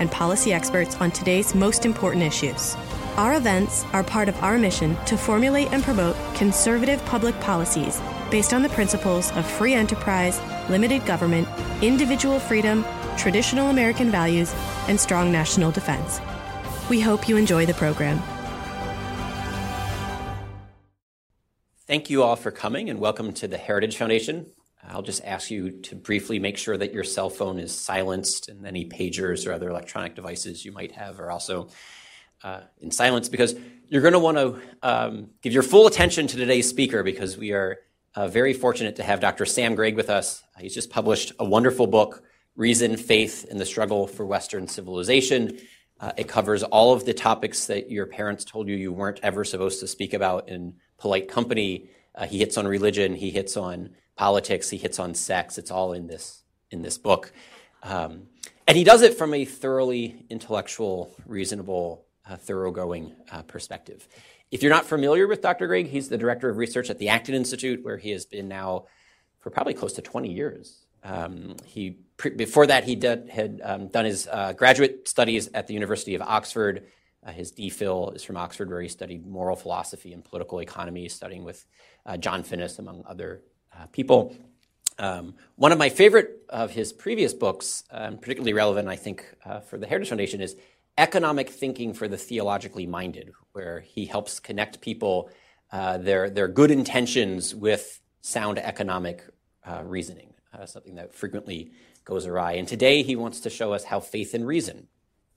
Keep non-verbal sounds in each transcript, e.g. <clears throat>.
and policy experts on today's most important issues. Our events are part of our mission to formulate and promote conservative public policies based on the principles of free enterprise, limited government, individual freedom, traditional American values, and strong national defense. We hope you enjoy the program. Thank you all for coming and welcome to the Heritage Foundation. I'll just ask you to briefly make sure that your cell phone is silenced and any pagers or other electronic devices you might have are also uh, in silence because you're going to want to um, give your full attention to today's speaker because we are uh, very fortunate to have Dr. Sam Gregg with us. He's just published a wonderful book, Reason, Faith, and the Struggle for Western Civilization. Uh, it covers all of the topics that your parents told you you weren't ever supposed to speak about in polite company. Uh, he hits on religion, he hits on politics. He hits on sex. It's all in this in this book, um, and he does it from a thoroughly intellectual, reasonable, uh, thoroughgoing uh, perspective. If you're not familiar with Dr. Gregg, he's the director of research at the Acton Institute, where he has been now for probably close to 20 years. Um, he pre- before that he did, had um, done his uh, graduate studies at the University of Oxford. Uh, his DPhil is from Oxford, where he studied moral philosophy and political economy, studying with uh, John Finnis, among other uh, people. Um, one of my favorite of his previous books, um, particularly relevant, I think, uh, for the Heritage Foundation, is Economic Thinking for the Theologically Minded, where he helps connect people, uh, their, their good intentions with sound economic uh, reasoning, uh, something that frequently goes awry. And today he wants to show us how faith and reason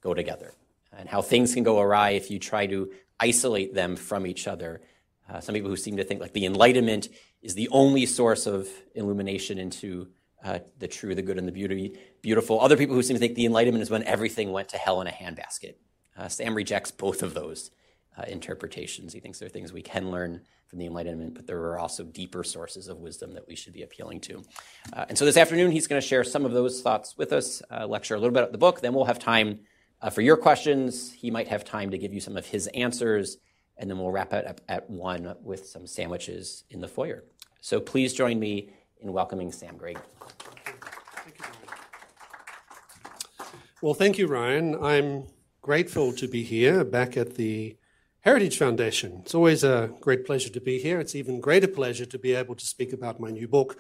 go together and how things can go awry if you try to isolate them from each other. Uh, some people who seem to think like the Enlightenment is the only source of illumination into uh, the true, the good, and the beauty, beautiful. Other people who seem to think the Enlightenment is when everything went to hell in a handbasket. Uh, Sam rejects both of those uh, interpretations. He thinks there are things we can learn from the Enlightenment, but there are also deeper sources of wisdom that we should be appealing to. Uh, and so this afternoon, he's going to share some of those thoughts with us, uh, lecture a little bit about the book. Then we'll have time uh, for your questions. He might have time to give you some of his answers, and then we'll wrap it up at one with some sandwiches in the foyer. So please join me in welcoming Sam Gregg. Well, thank you, Ryan. I'm grateful to be here back at the Heritage Foundation. It's always a great pleasure to be here. It's even greater pleasure to be able to speak about my new book,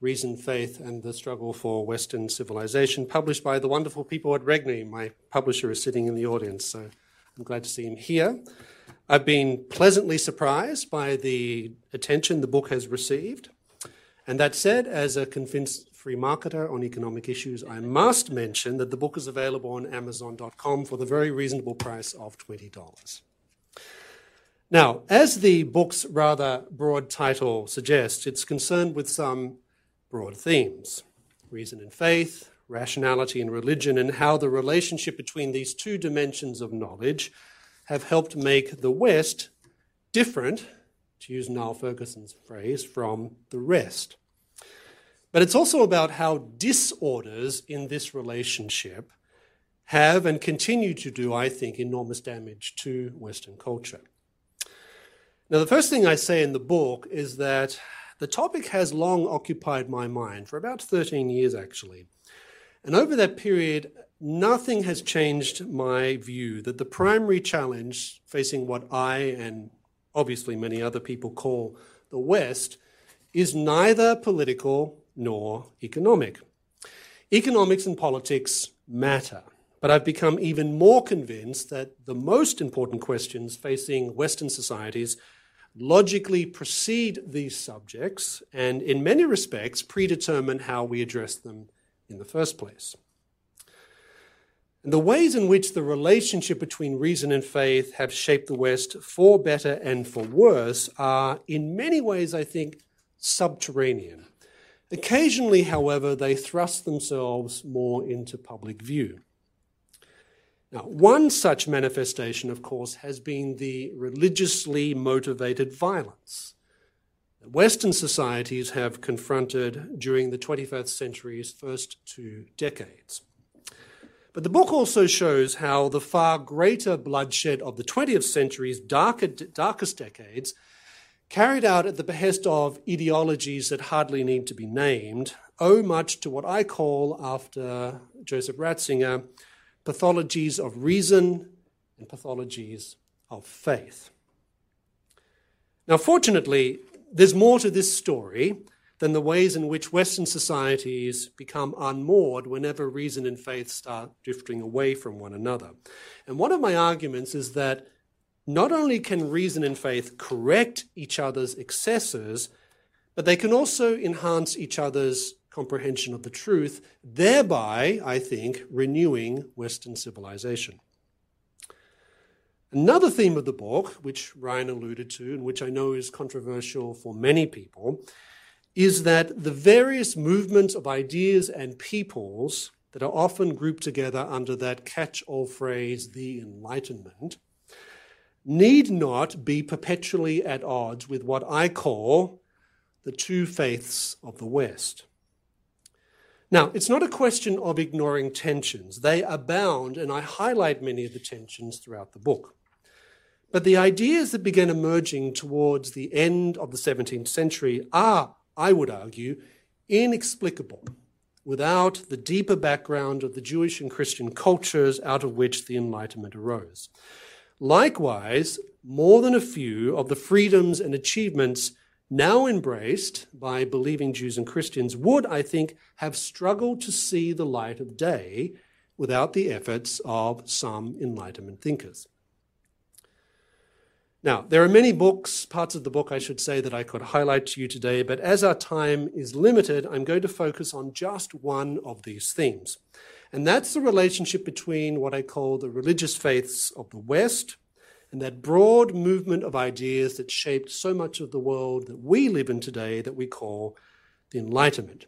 Reason, Faith, and the Struggle for Western Civilization, published by the wonderful people at Regnery. My publisher is sitting in the audience, so I'm glad to see him here. I've been pleasantly surprised by the attention the book has received. And that said, as a convinced free marketer on economic issues, I must mention that the book is available on Amazon.com for the very reasonable price of $20. Now, as the book's rather broad title suggests, it's concerned with some broad themes reason and faith, rationality and religion, and how the relationship between these two dimensions of knowledge have helped make the West different, to use Niall Ferguson's phrase, from the rest. But it's also about how disorders in this relationship have and continue to do, I think, enormous damage to Western culture. Now, the first thing I say in the book is that the topic has long occupied my mind, for about 13 years actually. And over that period, nothing has changed my view that the primary challenge facing what I and obviously many other people call the West is neither political nor economic. Economics and politics matter, but I've become even more convinced that the most important questions facing Western societies logically precede these subjects and, in many respects, predetermine how we address them in the first place. And the ways in which the relationship between reason and faith have shaped the West for better and for worse are, in many ways, I think, subterranean. Occasionally, however, they thrust themselves more into public view. Now, one such manifestation, of course, has been the religiously motivated violence that Western societies have confronted during the 21st century's first two decades. But the book also shows how the far greater bloodshed of the 20th century's darker, darkest decades, carried out at the behest of ideologies that hardly need to be named, owe much to what I call, after Joseph Ratzinger, pathologies of reason and pathologies of faith. Now, fortunately, there's more to this story than the ways in which Western societies become unmoored whenever reason and faith start drifting away from one another. And one of my arguments is that not only can reason and faith correct each other's excesses, but they can also enhance each other's comprehension of the truth, thereby, I think, renewing Western civilization. Another theme of the book, which Ryan alluded to, and which I know is controversial for many people, is that the various movements of ideas and peoples that are often grouped together under that catch all phrase, the Enlightenment, need not be perpetually at odds with what I call the two faiths of the West. Now, it's not a question of ignoring tensions. They abound, and I highlight many of the tensions throughout the book. But the ideas that began emerging towards the end of the 17th century are, I would argue, inexplicable without the deeper background of the Jewish and Christian cultures out of which the Enlightenment arose. Likewise, more than a few of the freedoms and achievements now embraced by believing Jews and Christians, would, I think, have struggled to see the light of day without the efforts of some Enlightenment thinkers. Now, there are many books, parts of the book, I should say, that I could highlight to you today, but as our time is limited, I'm going to focus on just one of these themes. And that's the relationship between what I call the religious faiths of the West and that broad movement of ideas that shaped so much of the world that we live in today that we call the Enlightenment.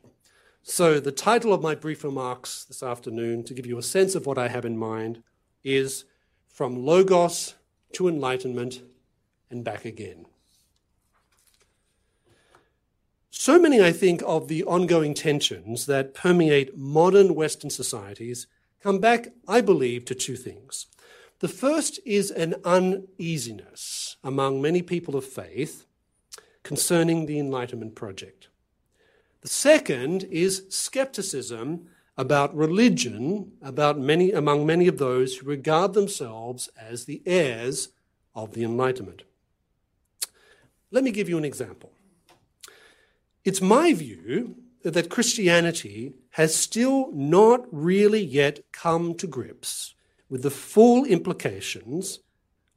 So, the title of my brief remarks this afternoon, to give you a sense of what I have in mind, is From Logos to Enlightenment and Back Again. So many, I think, of the ongoing tensions that permeate modern Western societies come back, I believe, to two things. The first is an uneasiness among many people of faith concerning the Enlightenment project. The second is skepticism about religion about many, among many of those who regard themselves as the heirs of the Enlightenment. Let me give you an example. It's my view that Christianity has still not really yet come to grips with the full implications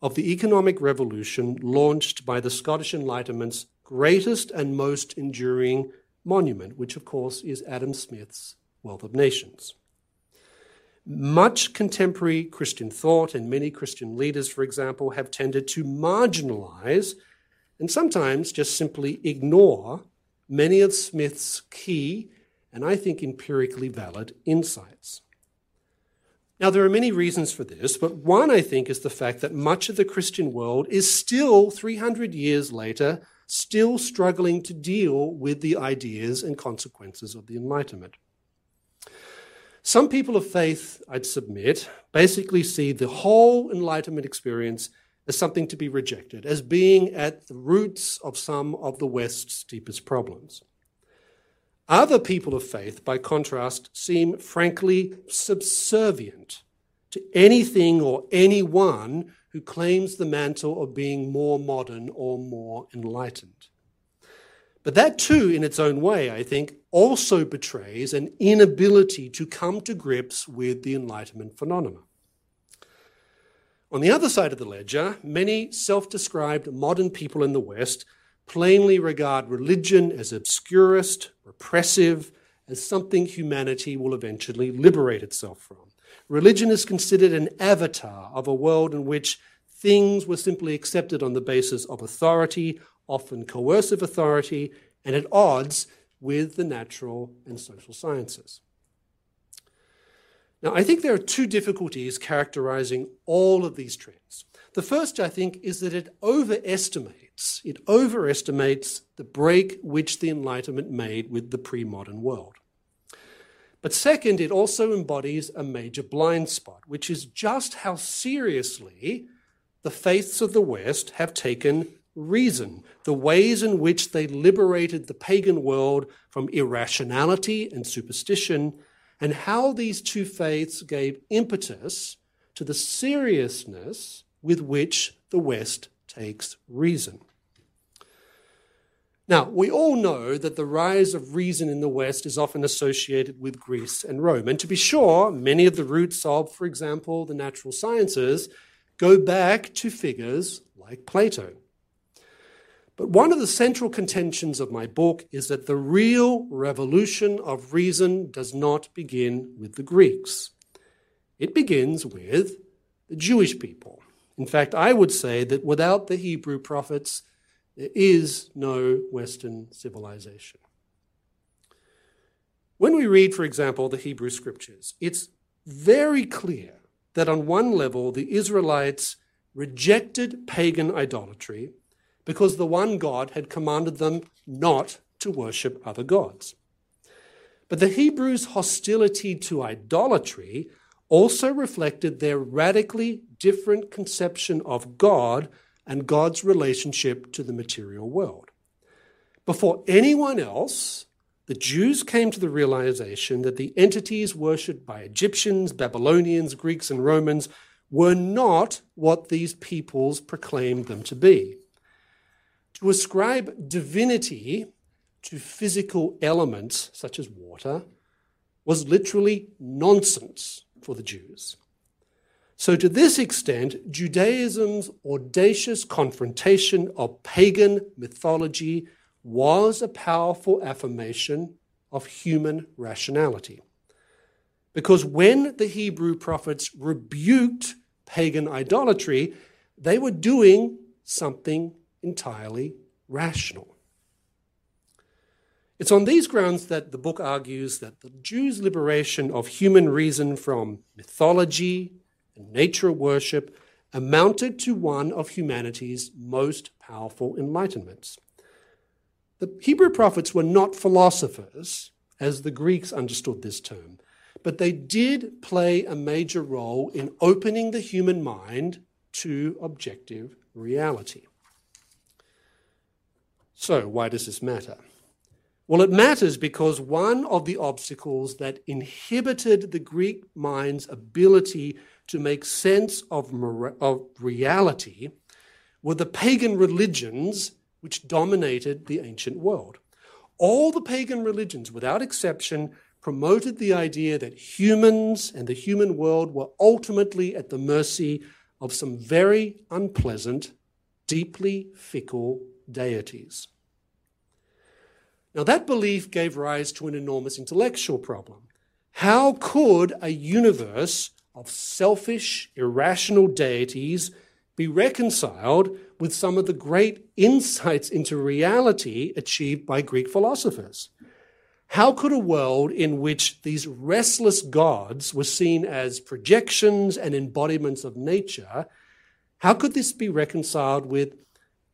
of the economic revolution launched by the Scottish Enlightenment's greatest and most enduring monument, which, of course, is Adam Smith's Wealth of Nations. Much contemporary Christian thought and many Christian leaders, for example, have tended to marginalize and sometimes just simply ignore many of Smith's key and I think empirically valid insights. Now, there are many reasons for this, but one, I think, is the fact that much of the Christian world is still, 300 years later, still struggling to deal with the ideas and consequences of the Enlightenment. Some people of faith, I'd submit, basically see the whole Enlightenment experience as something to be rejected, as being at the roots of some of the West's deepest problems. Other people of faith, by contrast, seem frankly subservient to anything or anyone who claims the mantle of being more modern or more enlightened. But that, too, in its own way, I think, also betrays an inability to come to grips with the Enlightenment phenomena. On the other side of the ledger, many self described modern people in the West plainly regard religion as obscurist, repressive, as something humanity will eventually liberate itself from. Religion is considered an avatar of a world in which things were simply accepted on the basis of authority, often coercive authority, and at odds with the natural and social sciences. Now, I think there are two difficulties characterizing all of these trends. The first, I think, is that it overestimates, it overestimates the break which the Enlightenment made with the pre-modern world. But second, it also embodies a major blind spot, which is just how seriously the faiths of the West have taken reason, the ways in which they liberated the pagan world from irrationality and superstition, and how these two faiths gave impetus to the seriousness with which the West takes reason. Now, we all know that the rise of reason in the West is often associated with Greece and Rome. And to be sure, many of the roots of, for example, the natural sciences go back to figures like Plato. But one of the central contentions of my book is that the real revolution of reason does not begin with the Greeks. It begins with the Jewish people. In fact, I would say that without the Hebrew prophets, there is no Western civilization. When we read, for example, the Hebrew scriptures, it's very clear that on one level the Israelites rejected pagan idolatry because the one God had commanded them not to worship other gods. But the Hebrews' hostility to idolatry also reflected their radically different conception of God and God's relationship to the material world. Before anyone else, the Jews came to the realization that the entities worshipped by Egyptians, Babylonians, Greeks, and Romans were not what these peoples proclaimed them to be. To ascribe divinity to physical elements such as water was literally nonsense for the Jews. So, to this extent, Judaism's audacious confrontation of pagan mythology was a powerful affirmation of human rationality. Because when the Hebrew prophets rebuked pagan idolatry, they were doing something entirely rational. It's on these grounds that the book argues that the Jews' liberation of human reason from mythology and nature worship amounted to one of humanity's most powerful enlightenments. The Hebrew prophets were not philosophers, as the Greeks understood this term, but they did play a major role in opening the human mind to objective reality. So, why does this matter? Well, it matters because one of the obstacles that inhibited the Greek mind's ability to make sense of, of reality were the pagan religions which dominated the ancient world. All the pagan religions, without exception, promoted the idea that humans and the human world were ultimately at the mercy of some very unpleasant, deeply fickle deities. Now, that belief gave rise to an enormous intellectual problem. How could a universe of selfish, irrational deities be reconciled with some of the great insights into reality achieved by Greek philosophers? How could a world in which these restless gods were seen as projections and embodiments of nature, how could this be reconciled with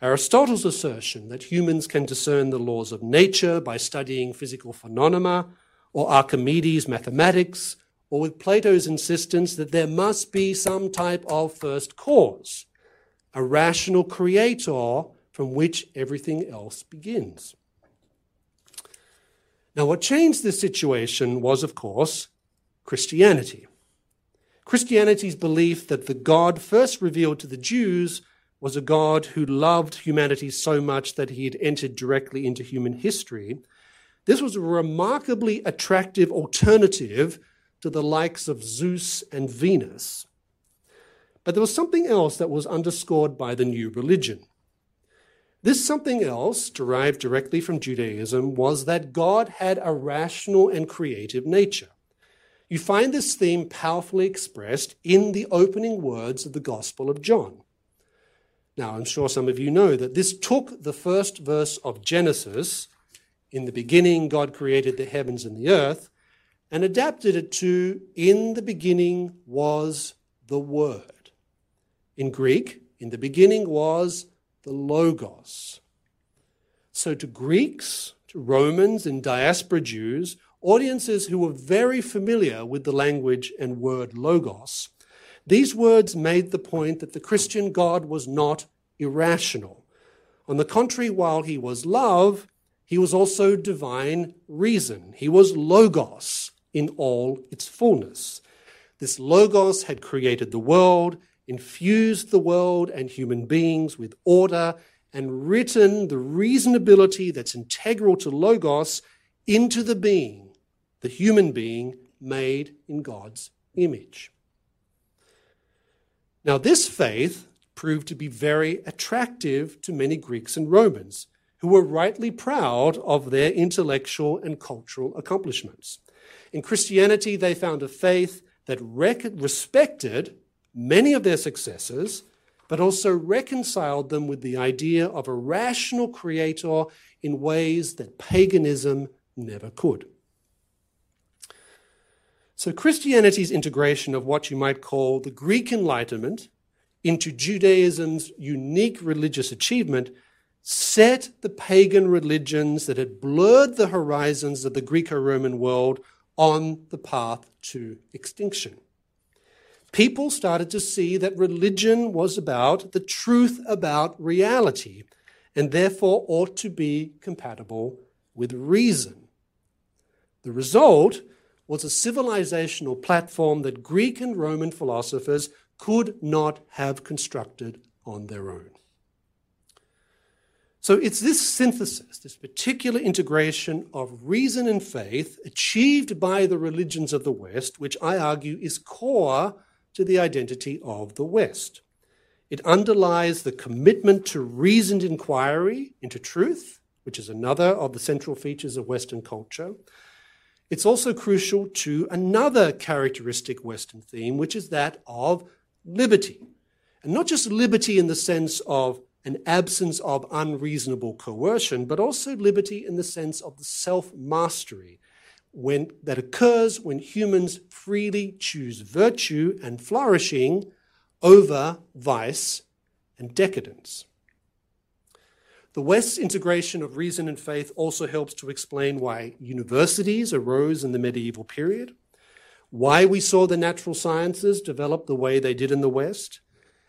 Aristotle's assertion that humans can discern the laws of nature by studying physical phenomena, or Archimedes' mathematics, or with Plato's insistence that there must be some type of first cause, a rational creator from which everything else begins. Now, what changed this situation was, of course, Christianity. Christianity's belief that the God first revealed to the Jews was a God who loved humanity so much that he had entered directly into human history. This was a remarkably attractive alternative to the likes of Zeus and Venus. But there was something else that was underscored by the new religion. This something else, derived directly from Judaism, was that God had a rational and creative nature. You find this theme powerfully expressed in the opening words of the Gospel of John. Now, I'm sure some of you know that this took the first verse of Genesis, in the beginning God created the heavens and the earth, and adapted it to In the beginning was the Word. In Greek, in the beginning was the Logos. So to Greeks, to Romans, and diaspora Jews, audiences who were very familiar with the language and word Logos, these words made the point that the Christian God was not irrational. On the contrary, while he was love, he was also divine reason. He was Logos in all its fullness. This Logos had created the world, infused the world and human beings with order, and written the reasonability that's integral to Logos into the being, the human being made in God's image. Now, this faith proved to be very attractive to many Greeks and Romans, who were rightly proud of their intellectual and cultural accomplishments. In Christianity, they found a faith that rec- respected many of their successes, but also reconciled them with the idea of a rational creator in ways that paganism never could. So, Christianity's integration of what you might call the Greek Enlightenment into Judaism's unique religious achievement set the pagan religions that had blurred the horizons of the Greco Roman world on the path to extinction. People started to see that religion was about the truth about reality and therefore ought to be compatible with reason. The result was a civilizational platform that Greek and Roman philosophers could not have constructed on their own. So it's this synthesis, this particular integration of reason and faith achieved by the religions of the West, which I argue is core to the identity of the West. It underlies the commitment to reasoned inquiry into truth, which is another of the central features of Western culture, it's also crucial to another characteristic Western theme, which is that of liberty. And not just liberty in the sense of an absence of unreasonable coercion, but also liberty in the sense of the self mastery that occurs when humans freely choose virtue and flourishing over vice and decadence. The West's integration of reason and faith also helps to explain why universities arose in the medieval period, why we saw the natural sciences develop the way they did in the West,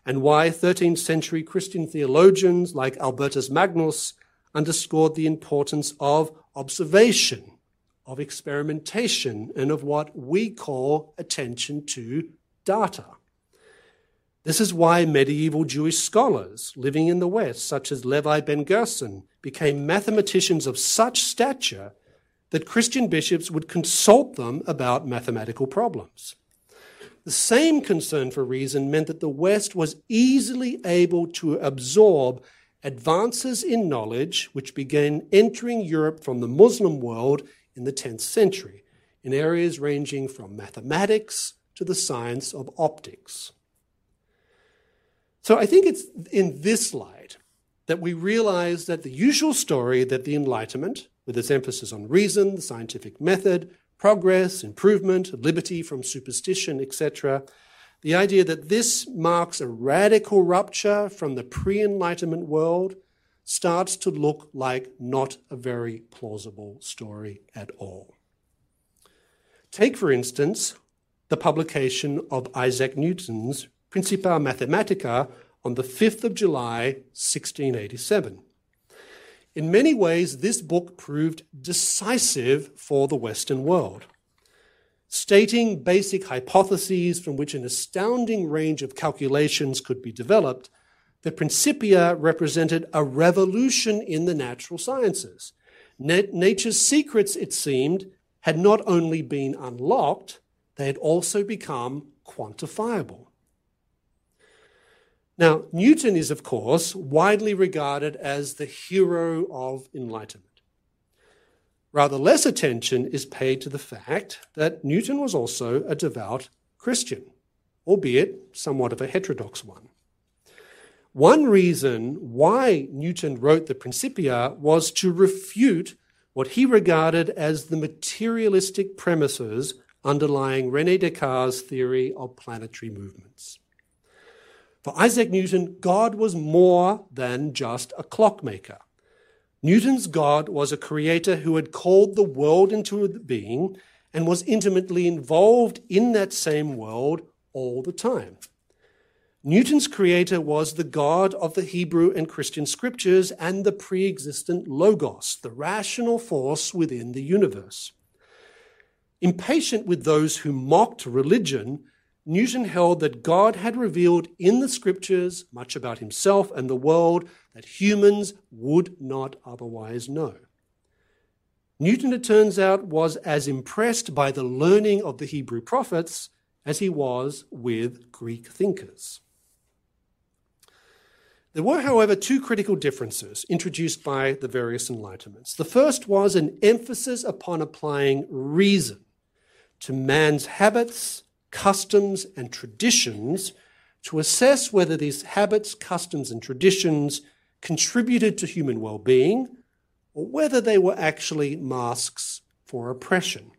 and why 13th century Christian theologians like Albertus Magnus underscored the importance of observation, of experimentation, and of what we call attention to data. This is why medieval Jewish scholars living in the West, such as Levi ben Gerson, became mathematicians of such stature that Christian bishops would consult them about mathematical problems. The same concern for reason meant that the West was easily able to absorb advances in knowledge which began entering Europe from the Muslim world in the 10th century, in areas ranging from mathematics to the science of optics. So I think it's in this light that we realize that the usual story that the Enlightenment, with its emphasis on reason, the scientific method, progress, improvement, liberty from superstition, etc., the idea that this marks a radical rupture from the pre Enlightenment world starts to look like not a very plausible story at all. Take, for instance, the publication of Isaac Newton's Principia Mathematica on the 5th of July, 1687. In many ways, this book proved decisive for the Western world. Stating basic hypotheses from which an astounding range of calculations could be developed, the Principia represented a revolution in the natural sciences. nature's secrets, it seemed, had not only been unlocked, they had also become quantifiable. Now, Newton is, of course, widely regarded as the hero of enlightenment. Rather less attention is paid to the fact that Newton was also a devout Christian, albeit somewhat of a heterodox one. One reason why Newton wrote the Principia was to refute what he regarded as the materialistic premises underlying Rene Descartes' theory of planetary movements. For Isaac Newton, God was more than just a clockmaker. Newton's God was a creator who had called the world into being and was intimately involved in that same world all the time. Newton's creator was the God of the Hebrew and Christian scriptures and the pre existent Logos, the rational force within the universe. Impatient with those who mocked religion, Newton held that God had revealed in the scriptures much about himself and the world that humans would not otherwise know. Newton, it turns out, was as impressed by the learning of the Hebrew prophets as he was with Greek thinkers. There were, however, two critical differences introduced by the various enlightenments. The first was an emphasis upon applying reason to man's habits, customs, and traditions to assess whether these habits, customs, and traditions contributed to human well being or whether they were actually masks for oppression.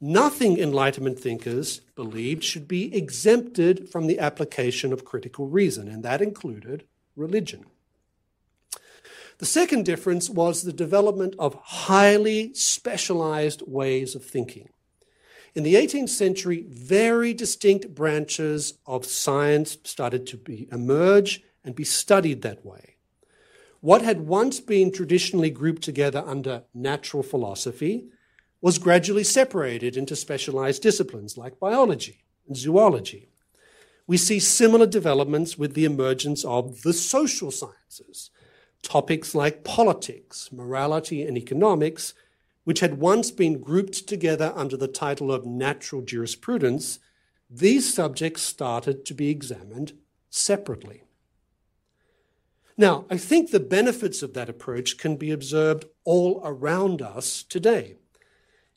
Nothing Enlightenment thinkers believed should be exempted from the application of critical reason, and that included religion. The second difference was the development of highly specialized ways of thinking. In the 18th century, very distinct branches of science started to be, emerge and be studied that way. What had once been traditionally grouped together under natural philosophy was gradually separated into specialized disciplines like biology and zoology. We see similar developments with the emergence of the social sciences. Topics like politics, morality, and economics, which had once been grouped together under the title of natural jurisprudence, these subjects started to be examined separately. Now, I think the benefits of that approach can be observed all around us today.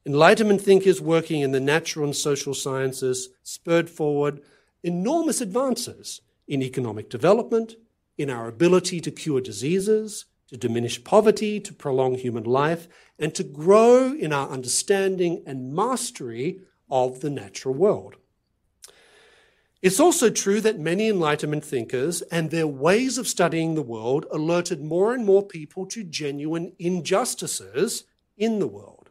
Enlightenment thinkers working in the natural and social sciences spurred forward enormous advances in economic development, in our ability to cure diseases, to diminish poverty, to prolong human life, and to grow in our understanding and mastery of the natural world. It's also true that many Enlightenment thinkers and their ways of studying the world alerted more and more people to genuine injustices in the world.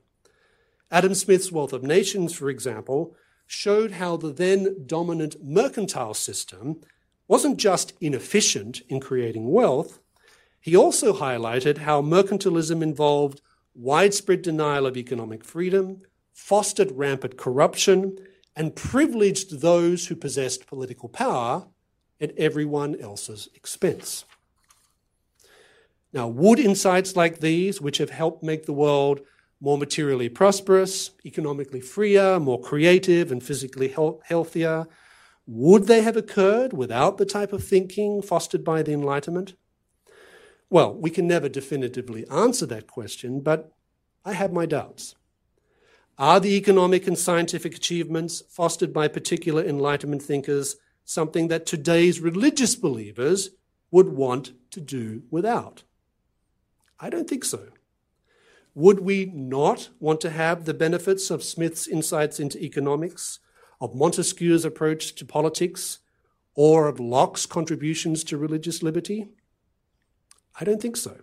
Adam Smith's Wealth of Nations, for example, showed how the then dominant mercantile system wasn't just inefficient in creating wealth, he also highlighted how mercantilism involved widespread denial of economic freedom, fostered rampant corruption, and privileged those who possessed political power at everyone else's expense. Now, would insights like these, which have helped make the world more materially prosperous, economically freer, more creative, and physically healthier? Would they have occurred without the type of thinking fostered by the Enlightenment? Well, we can never definitively answer that question, but I have my doubts. Are the economic and scientific achievements fostered by particular Enlightenment thinkers something that today's religious believers would want to do without? I don't think so. Would we not want to have the benefits of Smith's insights into economics, of Montesquieu's approach to politics, or of Locke's contributions to religious liberty? I don't think so.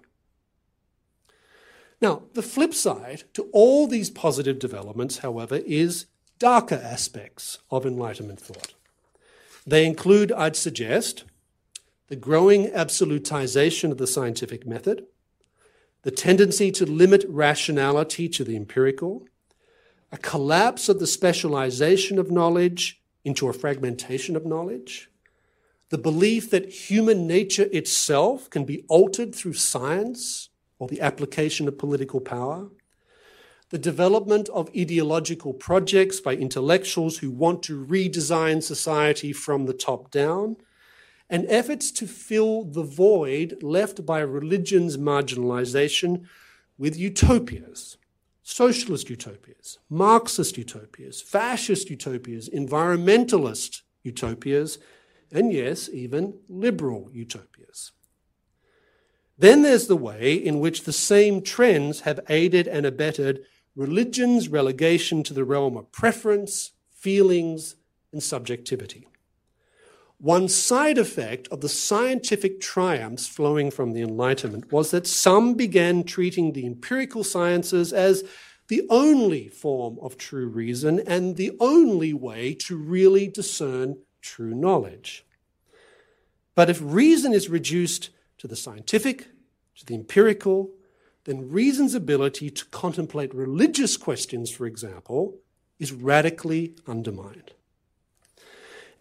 Now, the flip side to all these positive developments, however, is darker aspects of Enlightenment thought. They include, I'd suggest, the growing absolutization of the scientific method, the tendency to limit rationality to the empirical, a collapse of the specialization of knowledge into a fragmentation of knowledge, the belief that human nature itself can be altered through science or the application of political power, the development of ideological projects by intellectuals who want to redesign society from the top down and efforts to fill the void left by religion's marginalization with utopias socialist utopias, Marxist utopias, fascist utopias, environmentalist utopias, and yes, even liberal utopias. Then there's the way in which the same trends have aided and abetted religion's relegation to the realm of preference, feelings, and subjectivity. One side effect of the scientific triumphs flowing from the Enlightenment was that some began treating the empirical sciences as the only form of true reason and the only way to really discern true knowledge. But if reason is reduced to the scientific, to the empirical, then reason's ability to contemplate religious questions, for example, is radically undermined.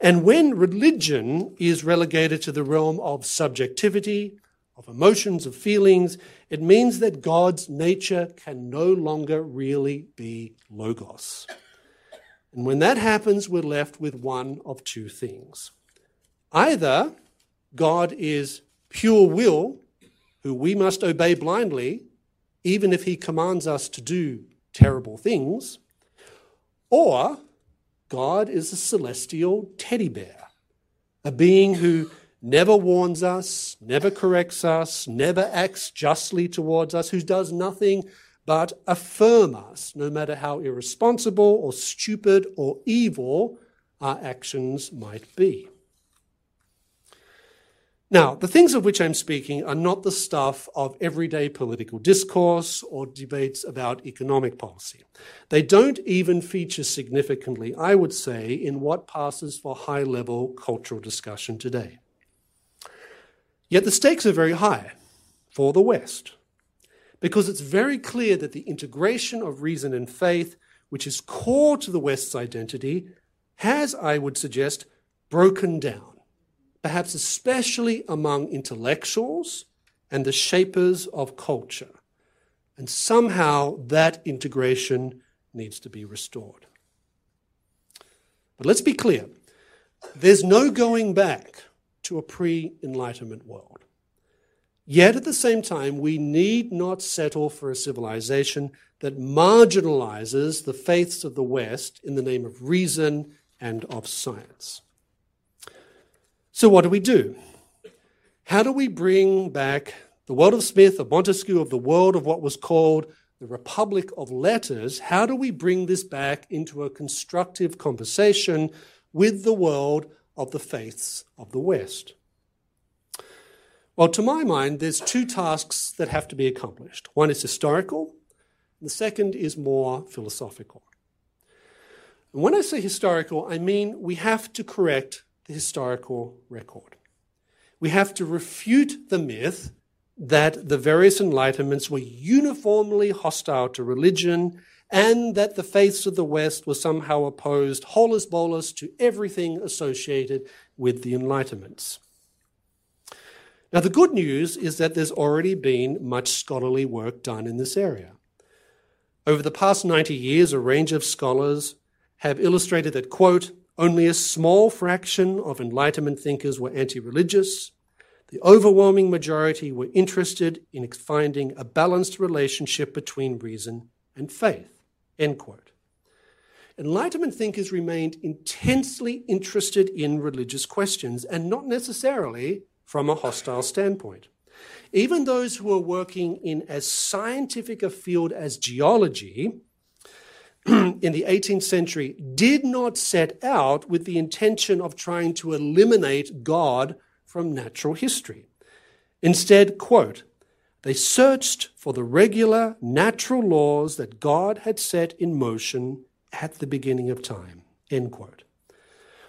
And when religion is relegated to the realm of subjectivity, of emotions, of feelings, it means that God's nature can no longer really be logos. And when that happens, we're left with one of two things. Either God is pure will, who we must obey blindly, even if he commands us to do terrible things, or God is a celestial teddy bear, a being who never warns us, never corrects us, never acts justly towards us, who does nothing but affirm us, no matter how irresponsible or stupid or evil our actions might be. Now, the things of which I'm speaking are not the stuff of everyday political discourse or debates about economic policy. They don't even feature significantly, I would say, in what passes for high level cultural discussion today. Yet the stakes are very high for the West, because it's very clear that the integration of reason and faith, which is core to the West's identity, has, I would suggest, broken down perhaps especially among intellectuals and the shapers of culture. And somehow that integration needs to be restored. But let's be clear there's no going back to a pre Enlightenment world. Yet at the same time, we need not settle for a civilization that marginalizes the faiths of the West in the name of reason and of science. So, what do we do? How do we bring back the world of Smith, of Montesquieu, of the world of what was called the Republic of Letters? How do we bring this back into a constructive conversation with the world of the faiths of the West? Well, to my mind, there's two tasks that have to be accomplished. One is historical, the second is more philosophical. And when I say historical, I mean we have to correct the historical record. We have to refute the myth that the various enlightenments were uniformly hostile to religion and that the faiths of the West were somehow opposed holus bolus to everything associated with the enlightenments. Now, the good news is that there's already been much scholarly work done in this area. Over the past 90 years, a range of scholars have illustrated that, quote, only a small fraction of Enlightenment thinkers were anti religious. The overwhelming majority were interested in finding a balanced relationship between reason and faith. End quote. Enlightenment thinkers remained intensely interested in religious questions and not necessarily from a hostile standpoint. Even those who were working in as scientific a field as geology <clears throat> in the 18th century did not set out with the intention of trying to eliminate God from natural history. Instead, quote, they searched for the regular natural laws that God had set in motion at the beginning of time. End quote.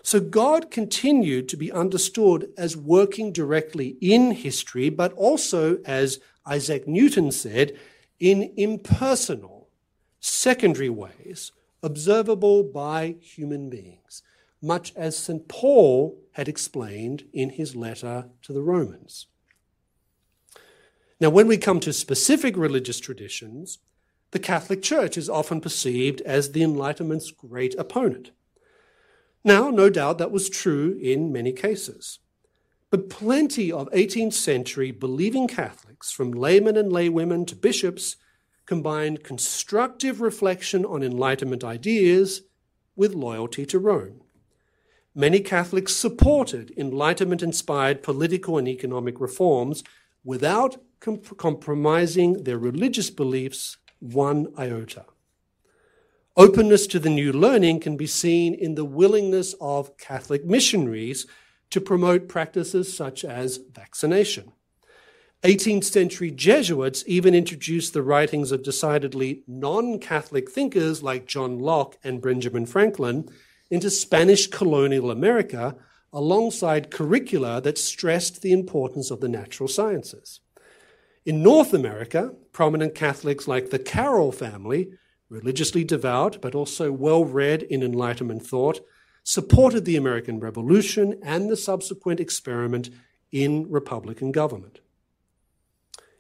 So God continued to be understood as working directly in history, but also, as Isaac Newton said, in impersonal secondary ways observable by human beings, much as St. Paul had explained in his letter to the Romans. Now, when we come to specific religious traditions, the Catholic Church is often perceived as the Enlightenment's great opponent. Now, no doubt that was true in many cases. But plenty of 18th century believing Catholics, from laymen and laywomen to bishops, combined constructive reflection on Enlightenment ideas with loyalty to Rome. Many Catholics supported Enlightenment inspired political and economic reforms without comp- compromising their religious beliefs one iota. Openness to the new learning can be seen in the willingness of Catholic missionaries to promote practices such as vaccination. 18th century Jesuits even introduced the writings of decidedly non Catholic thinkers like John Locke and Benjamin Franklin into Spanish colonial America alongside curricula that stressed the importance of the natural sciences. In North America, prominent Catholics like the Carroll family, religiously devout but also well read in Enlightenment thought, supported the American Revolution and the subsequent experiment in Republican government.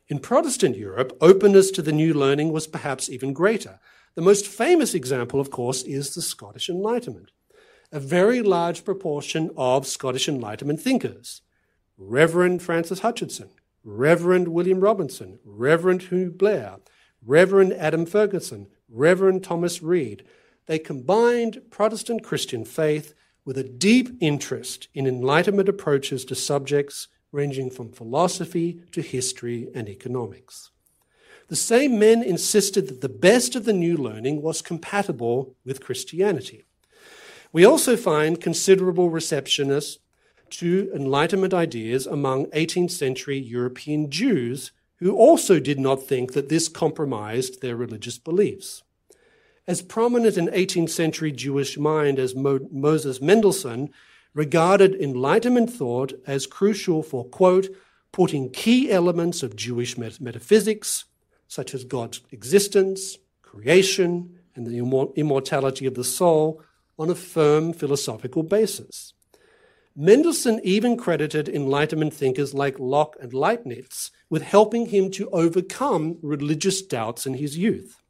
In Protestant Europe, openness to the new learning was perhaps even greater. The most famous example, of course, is the Scottish Enlightenment. A very large proportion of Scottish Enlightenment thinkers, Reverend Francis Hutcheson, Reverend William Robertson, Reverend Hugh Blair, Reverend Adam Ferguson, Reverend Thomas Reid, they combined Protestant Christian faith with a deep interest in Enlightenment approaches to subjects ranging from philosophy to history and economics. The same men insisted that the best of the new learning was compatible with Christianity. We also find considerable receptionists to Enlightenment ideas among 18th century European Jews who also did not think that this compromised their religious beliefs. As prominent in 18th century Jewish mind as Mo- Moses Mendelssohn regarded Enlightenment thought as crucial for, quote, putting key elements of Jewish metaphysics, such as God's existence, creation, and the immortality of the soul, on a firm philosophical basis. Mendelssohn even credited Enlightenment thinkers like Locke and Leibniz with helping him to overcome religious doubts in his youth.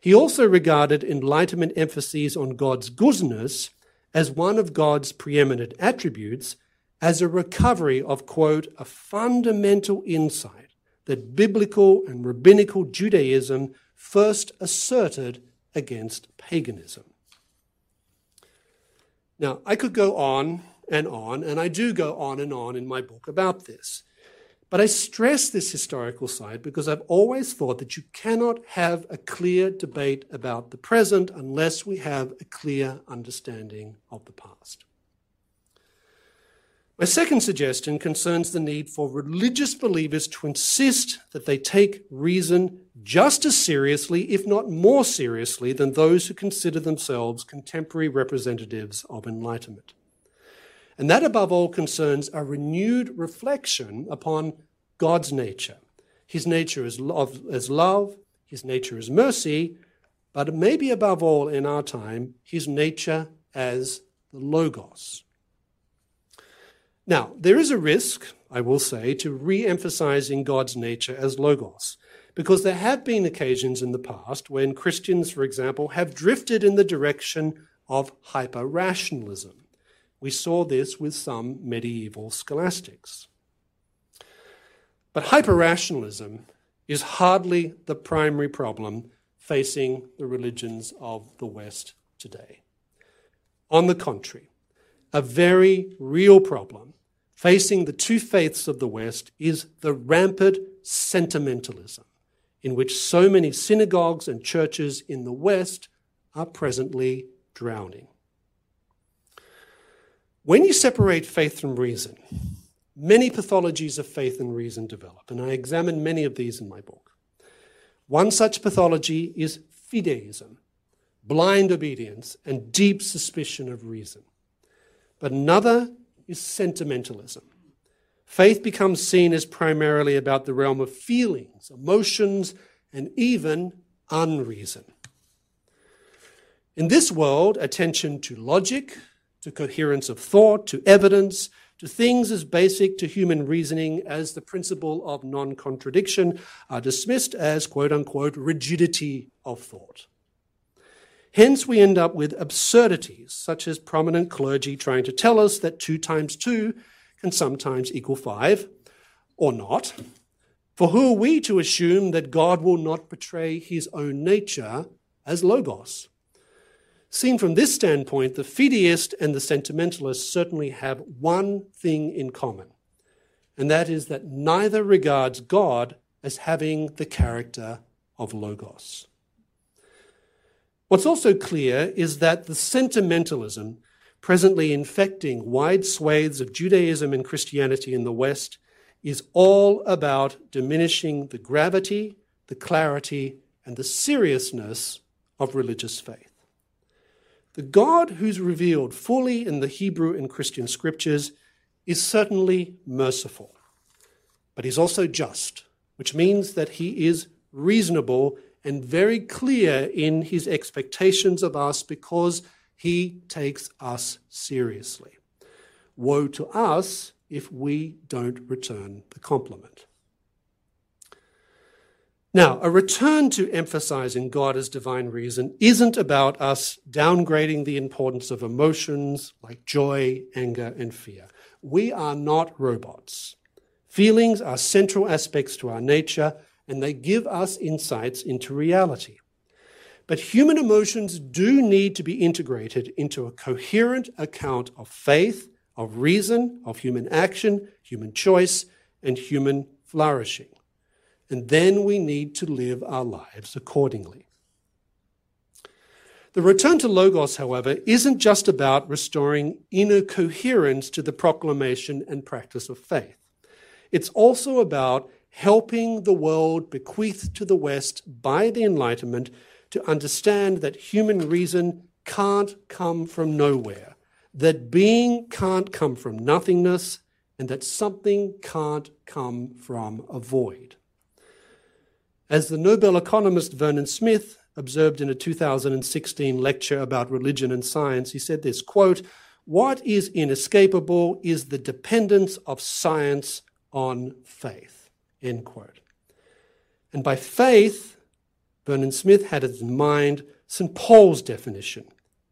He also regarded Enlightenment emphases on God's goodness as one of God's preeminent attributes as a recovery of, quote, a fundamental insight that biblical and rabbinical Judaism first asserted against paganism. Now, I could go on and on, and I do go on and on in my book about this. But I stress this historical side because I've always thought that you cannot have a clear debate about the present unless we have a clear understanding of the past. My second suggestion concerns the need for religious believers to insist that they take reason just as seriously, if not more seriously, than those who consider themselves contemporary representatives of enlightenment. And that, above all, concerns a renewed reflection upon God's nature. His nature is love, is love, his nature is mercy, but maybe above all in our time, his nature as the Logos. Now, there is a risk, I will say, to re emphasizing God's nature as Logos, because there have been occasions in the past when Christians, for example, have drifted in the direction of hyper rationalism. We saw this with some medieval scholastics. But hyperrationalism is hardly the primary problem facing the religions of the West today. On the contrary, a very real problem facing the two faiths of the West is the rampant sentimentalism in which so many synagogues and churches in the West are presently drowning. When you separate faith from reason, many pathologies of faith and reason develop, and I examine many of these in my book. One such pathology is fideism, blind obedience, and deep suspicion of reason. But another is sentimentalism. Faith becomes seen as primarily about the realm of feelings, emotions, and even unreason. In this world, attention to logic, to coherence of thought, to evidence, to things as basic to human reasoning as the principle of non contradiction are dismissed as quote unquote rigidity of thought. Hence, we end up with absurdities, such as prominent clergy trying to tell us that two times two can sometimes equal five, or not. For who are we to assume that God will not betray his own nature as Logos? Seen from this standpoint, the fideist and the sentimentalist certainly have one thing in common. and that is that neither regards God as having the character of Logos. What's also clear is that the sentimentalism presently infecting wide swathes of Judaism and Christianity in the West is all about diminishing the gravity, the clarity, and the seriousness of religious faith. The God who's revealed fully in the Hebrew and Christian scriptures is certainly merciful, but he's also just, which means that he is reasonable and very clear in his expectations of us because he takes us seriously. Woe to us if we don't return the compliment. Now, a return to emphasizing God as divine reason isn't about us downgrading the importance of emotions like joy, anger, and fear. We are not robots. Feelings are central aspects to our nature, and they give us insights into reality. But human emotions do need to be integrated into a coherent account of faith, of reason, of human action, human choice, and human flourishing. And then we need to live our lives accordingly. The return to Logos, however, isn't just about restoring inner coherence to the proclamation and practice of faith. It's also about helping the world bequeathed to the West by the Enlightenment to understand that human reason can't come from nowhere, that being can't come from nothingness, and that something can't come from a void. As the Nobel economist Vernon Smith observed in a 2016 lecture about religion and science, he said this quote, What is inescapable is the dependence of science on faith. End quote. And by faith, Vernon Smith had in mind St. Paul's definition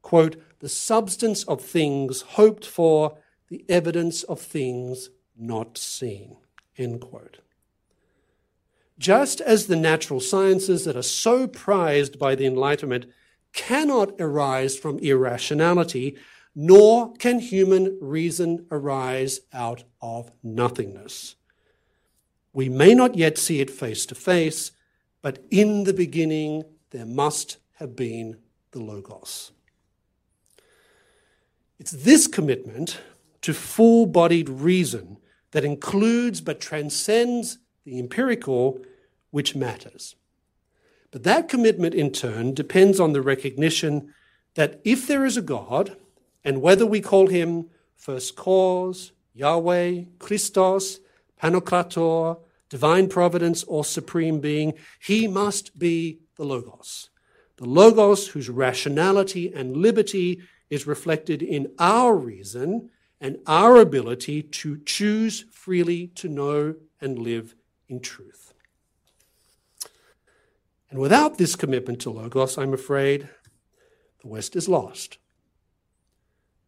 quote, the substance of things hoped for, the evidence of things not seen. End quote. Just as the natural sciences that are so prized by the Enlightenment cannot arise from irrationality, nor can human reason arise out of nothingness. We may not yet see it face to face, but in the beginning there must have been the Logos. It's this commitment to full bodied reason that includes but transcends the empirical which matters. But that commitment, in turn, depends on the recognition that if there is a God, and whether we call him first cause, Yahweh, Christos, Pantocrator, divine providence, or supreme being, he must be the Logos. The Logos whose rationality and liberty is reflected in our reason and our ability to choose freely to know and live in truth. And without this commitment to Logos, I'm afraid the West is lost.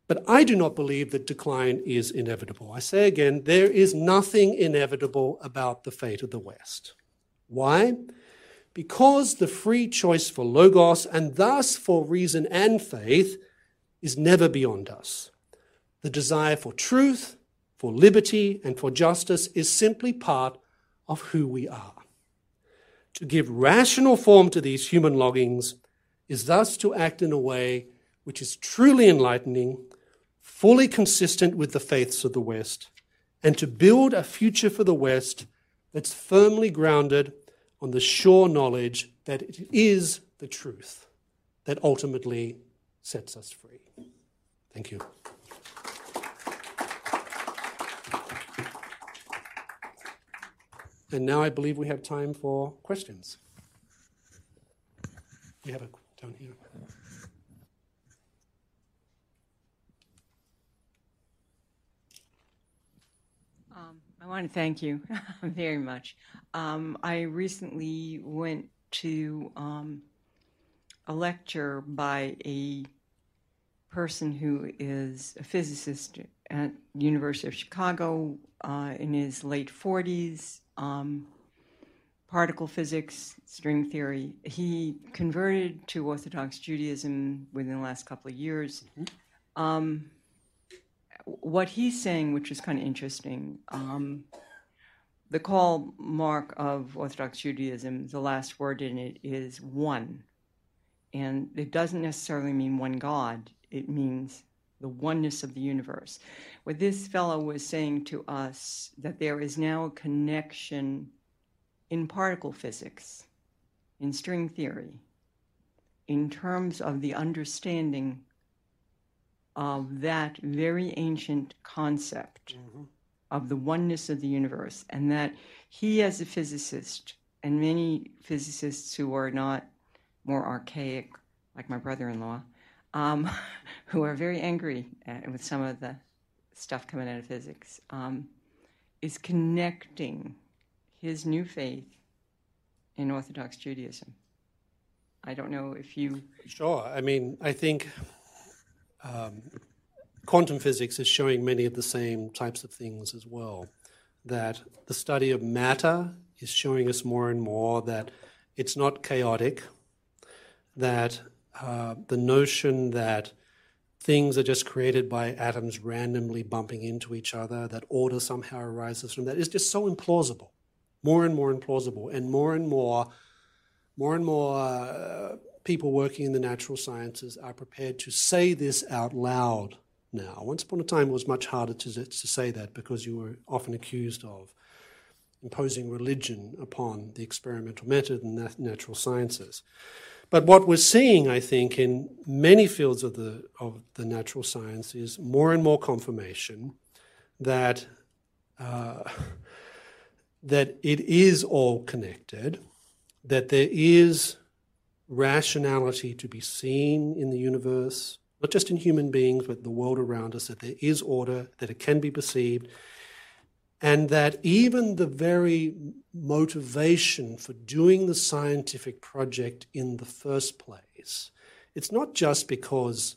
But I do not believe that decline is inevitable. I say again, there is nothing inevitable about the fate of the West. Why? Because the free choice for Logos, and thus for reason and faith, is never beyond us. The desire for truth, for liberty, and for justice is simply part of who we are. To give rational form to these human longings is thus to act in a way which is truly enlightening, fully consistent with the faiths of the West, and to build a future for the West that's firmly grounded on the sure knowledge that it is the truth that ultimately sets us free. Thank you. And now I believe we have time for questions. We have a down here. Um, I want to thank you <laughs> very much. Um, I recently went to um, a lecture by a person who is a physicist at University of Chicago uh, in his late 40s, um, particle physics, string theory. He converted to Orthodox Judaism within the last couple of years. Mm-hmm. Um, what he's saying, which is kind of interesting, um, the call mark of Orthodox Judaism, the last word in it is one. And it doesn't necessarily mean one God, it means the oneness of the universe. What this fellow was saying to us that there is now a connection in particle physics, in string theory, in terms of the understanding of that very ancient concept mm-hmm. of the oneness of the universe, and that he, as a physicist, and many physicists who are not more archaic, like my brother in law, um, <laughs> who are very angry at, with some of the stuff coming out of physics, um, is connecting his new faith in Orthodox Judaism. I don't know if you. Sure. I mean, I think um, quantum physics is showing many of the same types of things as well. That the study of matter is showing us more and more that it's not chaotic, that uh, the notion that things are just created by atoms randomly bumping into each other, that order somehow arises from that is just so implausible, more and more implausible, and more and more, more and more uh, people working in the natural sciences are prepared to say this out loud now. Once upon a time, it was much harder to, to say that because you were often accused of imposing religion upon the experimental method and natural sciences. But what we're seeing, I think, in many fields of the, of the natural science is more and more confirmation that, uh, that it is all connected, that there is rationality to be seen in the universe, not just in human beings, but the world around us, that there is order, that it can be perceived, and that even the very motivation for doing the scientific project in the first place, it's not just because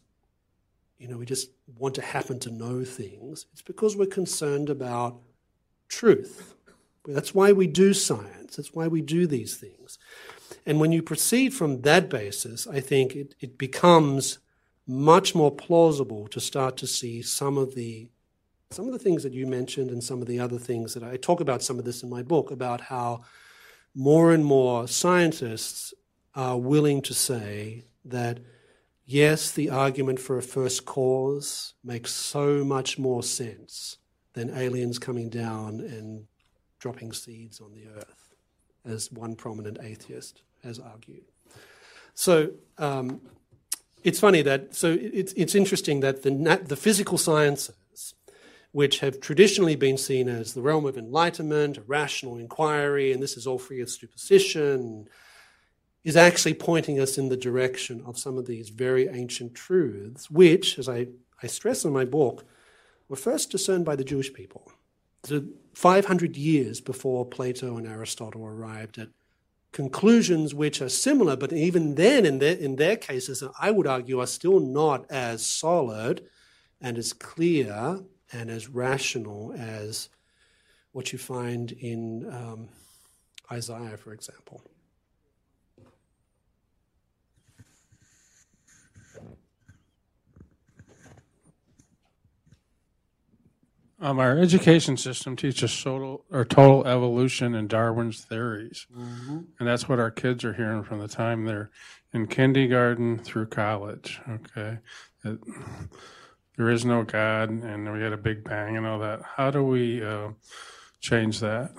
you know we just want to happen to know things, it's because we're concerned about truth. That's why we do science. That's why we do these things. And when you proceed from that basis, I think it, it becomes much more plausible to start to see some of the some of the things that you mentioned and some of the other things that I talk about some of this in my book about how more and more scientists are willing to say that yes, the argument for a first cause makes so much more sense than aliens coming down and dropping seeds on the earth, as one prominent atheist has argued. So um, it's funny that, so it's, it's interesting that the, the physical sciences, which have traditionally been seen as the realm of enlightenment, rational inquiry, and this is all free of superstition, is actually pointing us in the direction of some of these very ancient truths, which, as I, I stress in my book, were first discerned by the Jewish people. So 500 years before Plato and Aristotle arrived at conclusions which are similar, but even then, in their, in their cases, I would argue, are still not as solid and as clear and as rational as what you find in um, Isaiah, for example. Um, our education system teaches total or total evolution and Darwin's theories, mm-hmm. and that's what our kids are hearing from the time they're in kindergarten through college. Okay, it, there is no God, and we had a big bang and all that. How do we uh, change that?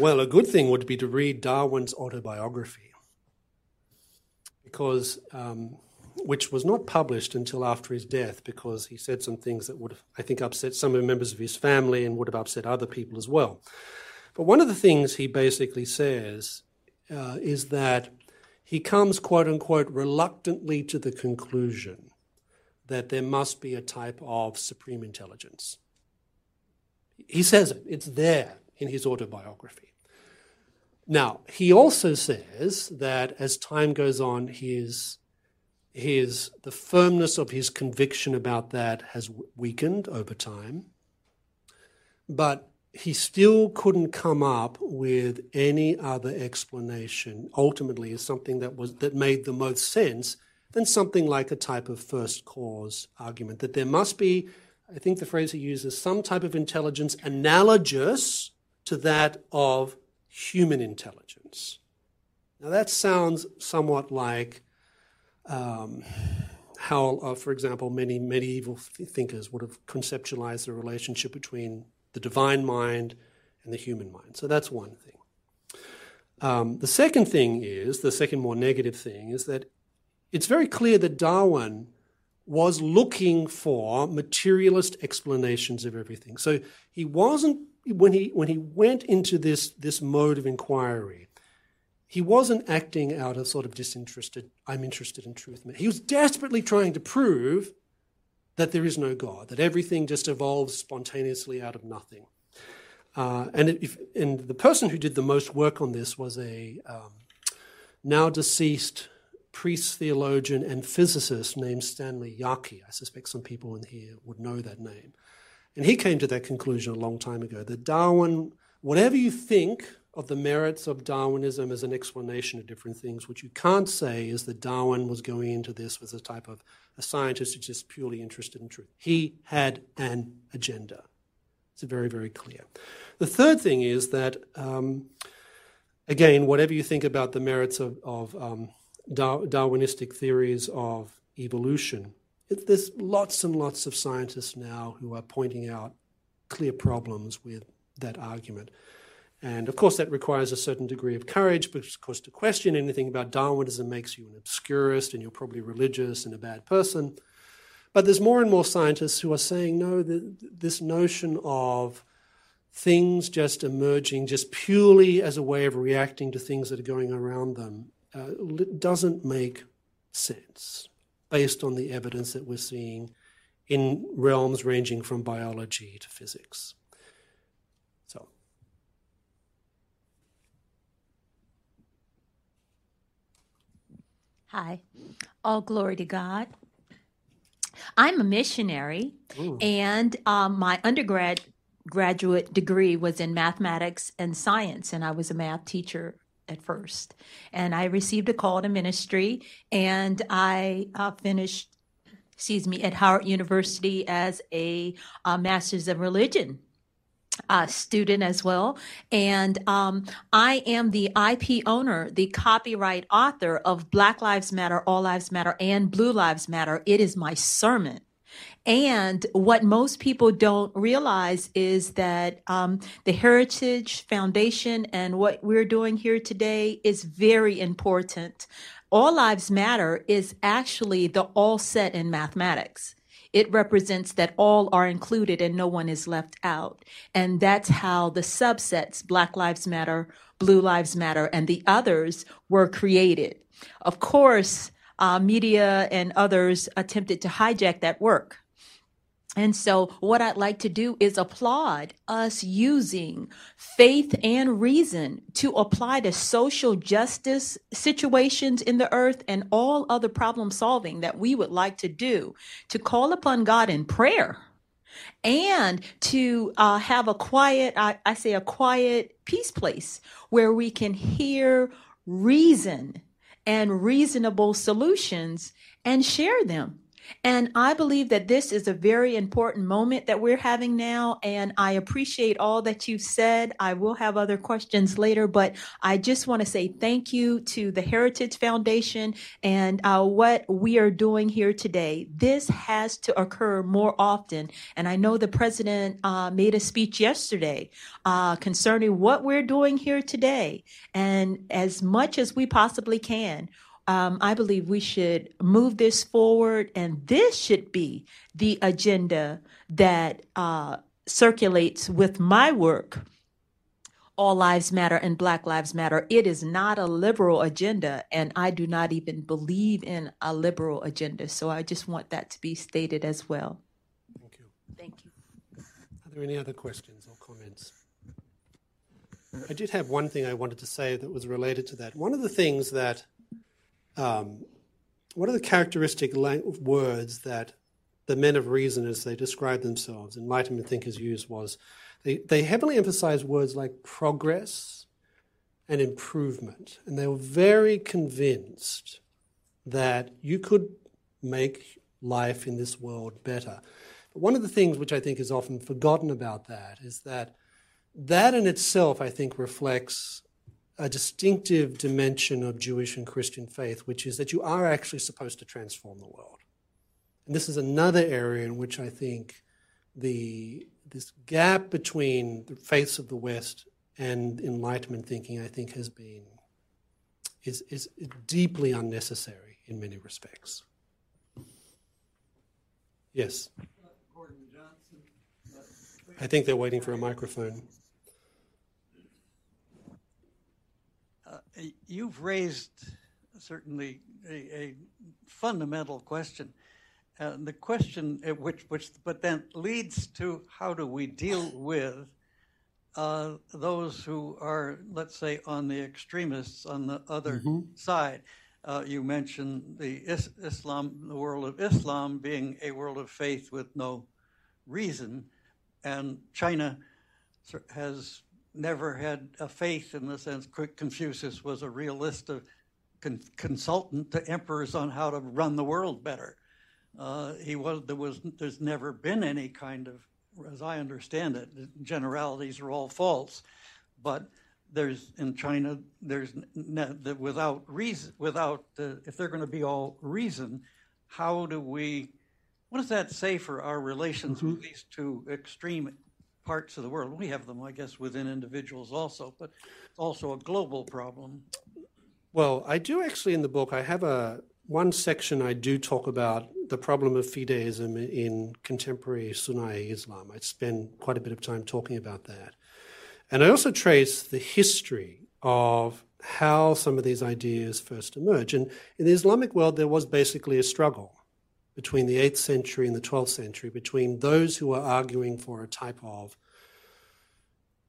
Well, a good thing would be to read Darwin's autobiography, because um, which was not published until after his death because he said some things that would have, I think, upset some of the members of his family and would have upset other people as well. But one of the things he basically says uh, is that he comes, quote unquote, reluctantly to the conclusion that there must be a type of supreme intelligence. He says it, it's there in his autobiography. Now, he also says that as time goes on, his his the firmness of his conviction about that has weakened over time but he still couldn't come up with any other explanation ultimately as something that was that made the most sense than something like a type of first cause argument that there must be I think the phrase he uses, some type of intelligence analogous to that of human intelligence. Now, that sounds somewhat like um, how, uh, for example, many medieval thinkers would have conceptualized the relationship between the divine mind and the human mind. So that's one thing. Um, the second thing is, the second more negative thing, is that it's very clear that Darwin was looking for materialist explanations of everything. So he wasn't when he when he went into this this mode of inquiry, he wasn't acting out of sort of disinterested, I'm interested in truth. He was desperately trying to prove that there is no God, that everything just evolves spontaneously out of nothing. Uh, and, if, and the person who did the most work on this was a um, now deceased priest, theologian, and physicist named Stanley Jaki. I suspect some people in here would know that name. And he came to that conclusion a long time ago that Darwin, whatever you think of the merits of Darwinism as an explanation of different things, what you can't say is that Darwin was going into this with a type of a scientist who's just purely interested in truth. He had an agenda. It's very, very clear. The third thing is that, um, again, whatever you think about the merits of, of um, Darwinistic theories of evolution, it, there's lots and lots of scientists now who are pointing out clear problems with that argument. And of course, that requires a certain degree of courage, because, of course, to question anything about Darwinism makes you an obscurist and you're probably religious and a bad person. But there's more and more scientists who are saying, no, the, this notion of things just emerging just purely as a way of reacting to things that are going around them uh, doesn't make sense based on the evidence that we're seeing in realms ranging from biology to physics. So. Hi. All glory to God. I'm a missionary, Ooh. and um, my undergrad graduate degree was in mathematics and science, and I was a math teacher at first. And I received a call to ministry, and I uh, finished, excuse me, at Howard University as a, a master's of religion uh, student as well. And um, I am the IP owner, the copyright author of Black Lives Matter, All Lives Matter, and Blue Lives Matter. It is my sermon. And what most people don't realize is that um, the Heritage Foundation and what we're doing here today is very important. All Lives Matter is actually the all set in mathematics. It represents that all are included and no one is left out. And that's how the subsets, Black Lives Matter, Blue Lives Matter, and the others were created. Of course, uh, media and others attempted to hijack that work. And so, what I'd like to do is applaud us using faith and reason to apply to social justice situations in the earth and all other problem solving that we would like to do to call upon God in prayer and to uh, have a quiet, I, I say, a quiet peace place where we can hear reason and reasonable solutions and share them and I believe that this is a very important moment that we're having now. And I appreciate all that you've said. I will have other questions later, but I just want to say thank you to the Heritage Foundation and uh, what we are doing here today. This has to occur more often. And I know the president uh, made a speech yesterday uh, concerning what we're doing here today. And as much as we possibly can, um, I believe we should move this forward, and this should be the agenda that uh, circulates with my work. All Lives Matter and Black Lives Matter. It is not a liberal agenda, and I do not even believe in a liberal agenda. So I just want that to be stated as well. Thank you. Thank you. Are there any other questions or comments? I did have one thing I wanted to say that was related to that. One of the things that um, what are the characteristic words that the men of reason, as they describe themselves, Enlightenment thinkers use was they, they heavily emphasize words like progress and improvement. And they were very convinced that you could make life in this world better. But one of the things which I think is often forgotten about that is that that in itself, I think, reflects a distinctive dimension of Jewish and Christian faith, which is that you are actually supposed to transform the world. And this is another area in which I think the this gap between the faiths of the West and Enlightenment thinking, I think, has been is, is deeply unnecessary in many respects. Yes. I think they're waiting for a microphone. Uh, you've raised certainly a, a fundamental question. Uh, the question, uh, which, which, but then leads to how do we deal with uh, those who are, let's say, on the extremists on the other mm-hmm. side. Uh, you mentioned the is- Islam, the world of Islam being a world of faith with no reason, and China has never had a faith in the sense Confucius was a realistic con- consultant to emperors on how to run the world better. Uh, he was there was there's never been any kind of, as I understand it, generalities are all false, but there's in China there's ne- without reason without uh, if they're going to be all reason, how do we? What does that say for our relations mm-hmm. with these two extreme parts of the world? We have them, I guess, within individuals also, but also a global problem. Well, I do actually in the book. I have a one section I do talk about the problem of fideism in contemporary Sunni Islam. I spend quite a bit of time talking about that. And I also trace the history of how some of these ideas first emerge. And in the Islamic world, there was basically a struggle between the 8th century and the 12th century, between those who were arguing for a type of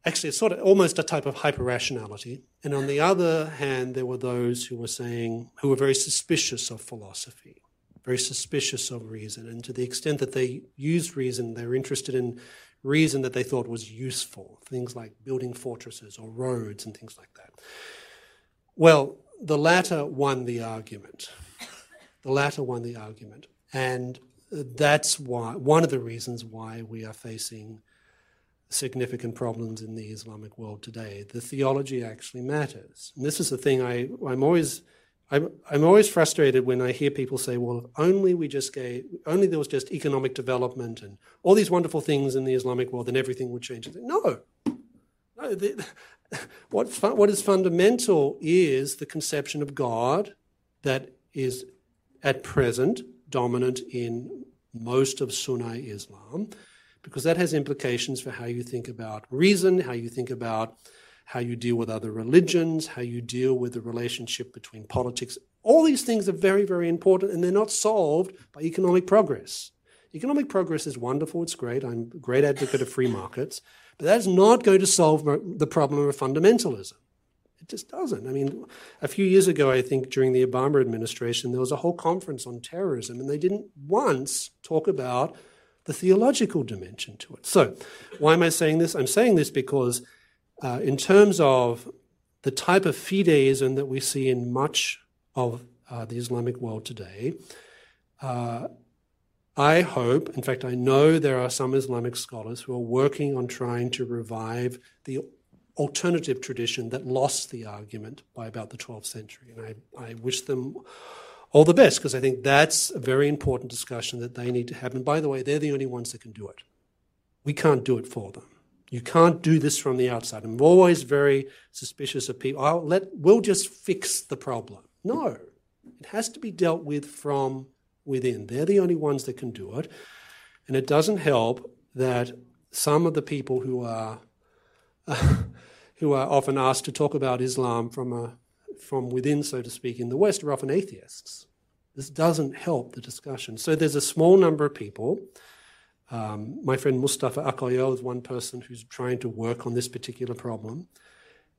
actually it's sort of almost a type of hyper rationality. And on the other hand, there were those who were saying, who were very suspicious of philosophy, very suspicious of reason. And to the extent that they used reason, they were interested in reason that they thought was useful, things like building fortresses or roads and things like that. Well, the latter won the argument. The latter won the argument. And that's why, one of the reasons why we are facing significant problems in the Islamic world today. The theology actually matters. And this is the thing I, I'm always I'm, I'm always frustrated when I hear people say, well, if only we just gave, only there was just economic development and all these wonderful things in the Islamic world, then everything would change. No. no the, <laughs> what, what is fundamental is the conception of God that is at present dominant in most of Sunni Islam because that has implications for how you think about reason, how you think about how you deal with other religions, how you deal with the relationship between politics. All these things are very, very important, and they're not solved by economic progress. Economic progress is wonderful, it's great. I'm a great advocate of free markets, but that's not going to solve the problem of fundamentalism. It just doesn't. I mean, a few years ago, I think during the Obama administration, there was a whole conference on terrorism, and they didn't once talk about the theological dimension to it. So, why am I saying this? I'm saying this because, uh, in terms of the type of fideism that we see in much of uh, the Islamic world today, uh, I hope, in fact, I know there are some Islamic scholars who are working on trying to revive the alternative tradition that lost the argument by about the 12th century. And I, I wish them all the best, because I think that's a very important discussion that they need to have. And by the way, they're the only ones that can do it. We can't do it for them. You can't do this from the outside. I'm always very suspicious of people. I'll let, we'll just fix the problem. No, it has to be dealt with from within. They're the only ones that can do it. And it doesn't help that some of the people who are, uh, <laughs> who are often asked to talk about Islam from a from within, so to speak, in the West are often atheists. This doesn't help the discussion. So there's a small number of people. Um, my friend Mustafa Akyol is one person who's trying to work on this particular problem.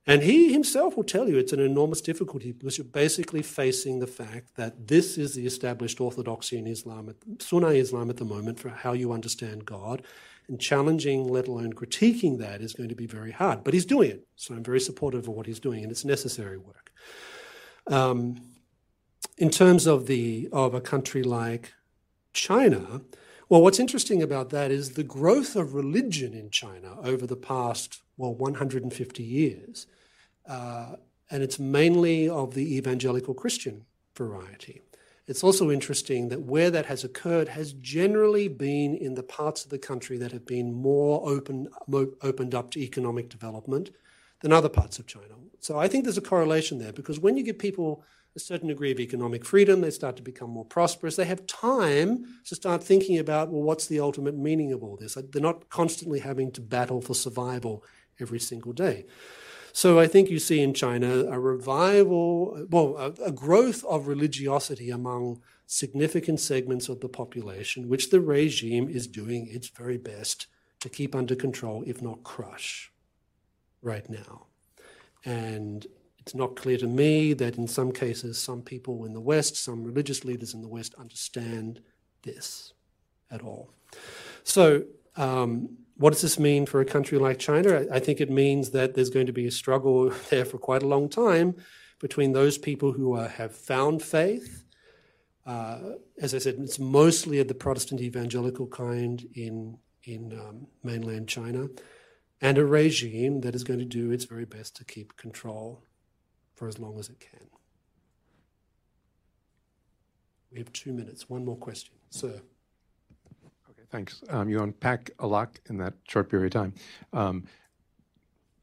And he himself will tell you it's an enormous difficulty because you're basically facing the fact that this is the established orthodoxy in Islam, Sunni Islam at the moment, for how you understand God. And challenging, let alone critiquing that, is going to be very hard. But he's doing it. So I'm very supportive of what he's doing, and it's necessary work. Um, in terms of the of a country like China, Well, what's interesting about that is the growth of religion in China over the past, well, 150 years. Uh, and it's mainly of the evangelical Christian variety. It's also interesting that where that has occurred has generally been in the parts of the country that have been more open, mo- opened up to economic development than other parts of China. So I think there's a correlation there because when you give people a certain degree of economic freedom, they start to become more prosperous. They have time to start thinking about, well, what's the ultimate meaning of all this? They're not constantly having to battle for survival every single day. So I think you see in China a revival, well, a, a growth of religiosity among significant segments of the population, which the regime is doing its very best to keep under control, if not crush, right now. And it's not clear to me that in some cases, some people in the West, some religious leaders in the West, understand this at all. So, um, what does this mean for a country like China? I think it means that there's going to be a struggle <laughs> there for quite a long time between those people who are, have found faith. Uh, as I said, it's mostly of the Protestant evangelical kind in, in um, mainland China, and a regime that is going to do its very best to keep control for as long as it can. We have two minutes. One more question. Sir. Thanks. Um, you unpack a lot in that short period of time. Um,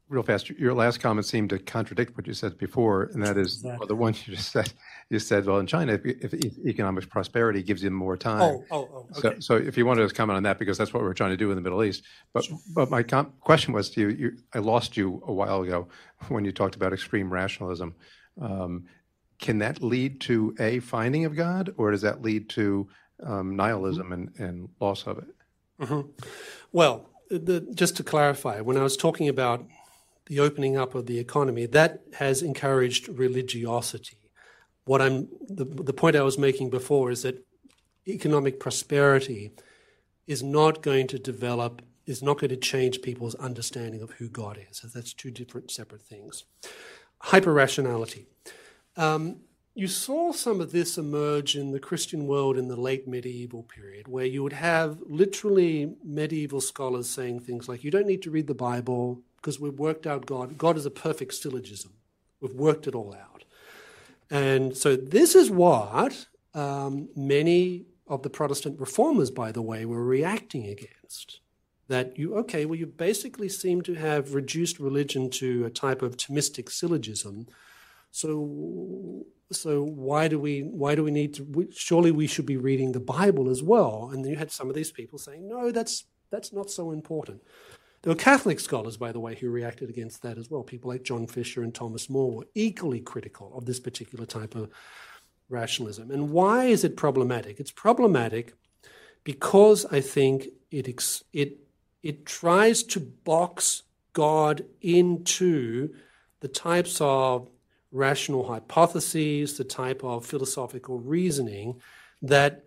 real fast, your last comment seemed to contradict what you said before, and that is exactly. well, the one you just said. You said, well, in China, if, if economic prosperity gives you more time. Oh, oh, oh. Okay. So, so if you wanted to comment on that, because that's what we're trying to do in the Middle East. But, sure. but my com- question was to you, you, I lost you a while ago when you talked about extreme rationalism. Um, can that lead to a finding of God, or does that lead to um, nihilism and, and, loss of it. Mm-hmm. Well, the, just to clarify, when I was talking about the opening up of the economy, that has encouraged religiosity. What I'm the, the point I was making before is that economic prosperity is not going to develop, is not going to change people's understanding of who God is. So that's two different separate things. Hyper rationality. Um, you saw some of this emerge in the Christian world in the late medieval period, where you would have literally medieval scholars saying things like, You don't need to read the Bible because we've worked out God. God is a perfect syllogism. We've worked it all out. And so, this is what um, many of the Protestant reformers, by the way, were reacting against. That you, okay, well, you basically seem to have reduced religion to a type of Thomistic syllogism. So so why do we why do we need to surely we should be reading the bible as well. And you had some of these people saying no that's that's not so important. There were catholic scholars by the way who reacted against that as well. People like john fisher and thomas more were equally critical of this particular type of rationalism. And why is it problematic? It's problematic because i think it it it tries to box god into the types of rational hypotheses, the type of philosophical reasoning that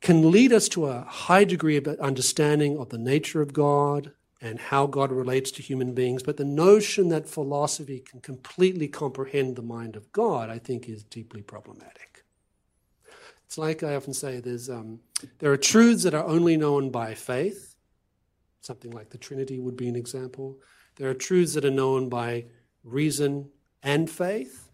can lead us to a high degree of understanding of the nature of God and how God relates to human beings. But the notion that philosophy can completely comprehend the mind of God, I think, is deeply problematic. It's like I often say there's, um, there are truths that are only known by faith. Something like the Trinity would be an example. There are truths that are known by reason and faith.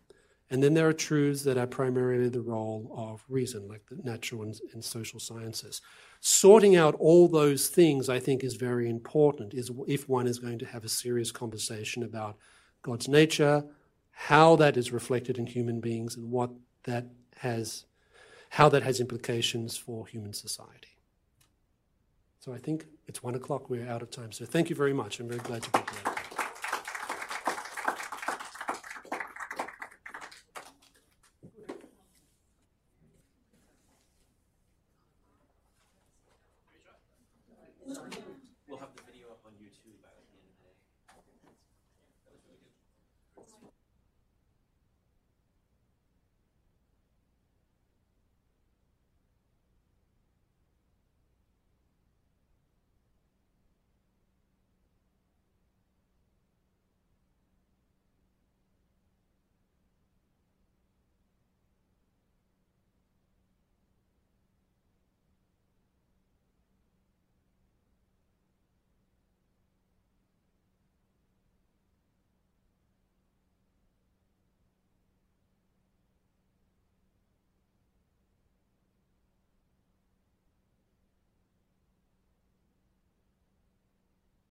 And then there are truths that are primarily the role of reason, like the natural and, and, social sciences. Sorting out all those things, I think, is very important. Is if one is going to have a serious conversation about God's nature, how that is reflected in human beings, and what that has, how that has implications for human society. So I think it's one o'clock. We're out of time. So thank you very much. I'm very glad to be here.